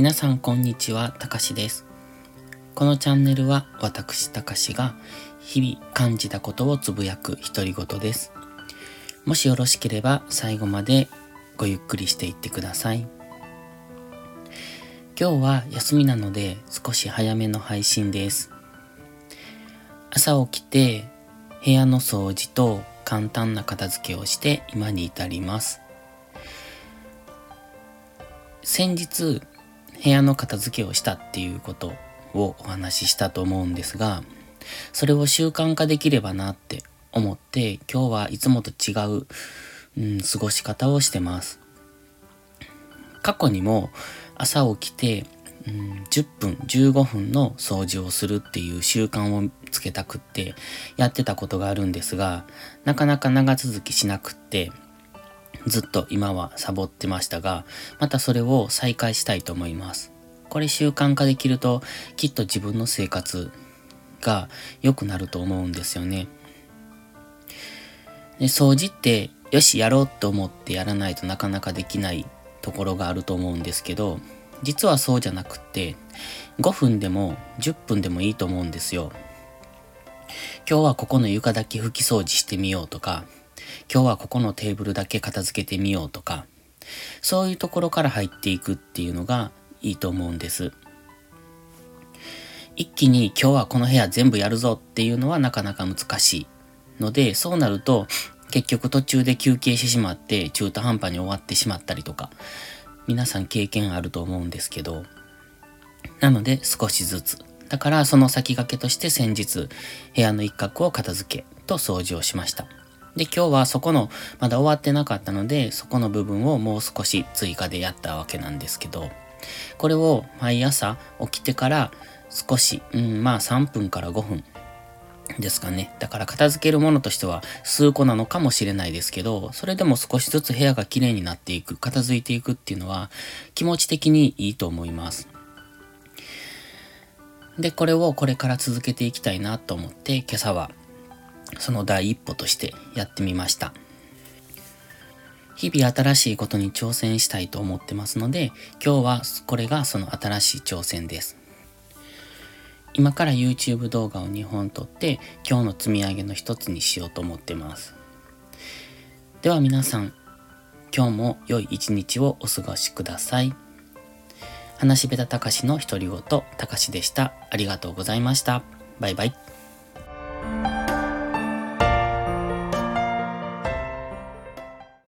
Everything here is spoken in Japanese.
皆さんこんにちは、たかしです。このチャンネルは私たかしが日々感じたことをつぶやく独り言です。もしよろしければ最後までごゆっくりしていってください。今日は休みなので少し早めの配信です。朝起きて部屋の掃除と簡単な片付けをして今に至ります。先日部屋の片付けをしたっていうことをお話ししたと思うんですが、それを習慣化できればなって思って今日はいつもと違う、うん、過ごし方をしてます。過去にも朝起きて、うん、10分15分の掃除をするっていう習慣をつけたくってやってたことがあるんですがなかなか長続きしなくってずっと今はサボってましたが、またそれを再開したいと思います。これ習慣化できると、きっと自分の生活が良くなると思うんですよね。で掃除って、よし、やろうと思ってやらないとなかなかできないところがあると思うんですけど、実はそうじゃなくって、5分でも10分でもいいと思うんですよ。今日はここの床だけ拭き掃除してみようとか、今日はここのテーブルだけ片付けてみようとか、そういうところから入っていくっていうのがいいと思うんです。一気に今日はこの部屋全部やるぞっていうのはなかなか難しいので、そうなると結局途中で休憩してしまって中途半端に終わってしまったりとか、皆さん経験あると思うんですけど、なので少しずつ。だからその先駆けとして先日部屋の一角を片付けと掃除をしました。で、今日はそこの、まだ終わってなかったので、そこの部分をもう少し追加でやったわけなんですけど、これを毎朝起きてから少し、うん、まあ3分から5分ですかね。だから片付けるものとしては数個なのかもしれないですけど、それでも少しずつ部屋が綺麗になっていく、片付いていくっていうのは気持ち的にいいと思います。で、これをこれから続けていきたいなと思って今朝はその第一歩としてやってみました。日々新しいことに挑戦したいと思ってますので、今日はこれがその新しい挑戦です。今から YouTube 動画を2本撮って今日の積み上げの一つにしようと思ってます。では皆さん、今日も良い一日をお過ごしください。話しべたたかしの独り言、たかしでした。ありがとうございました。バイバイ。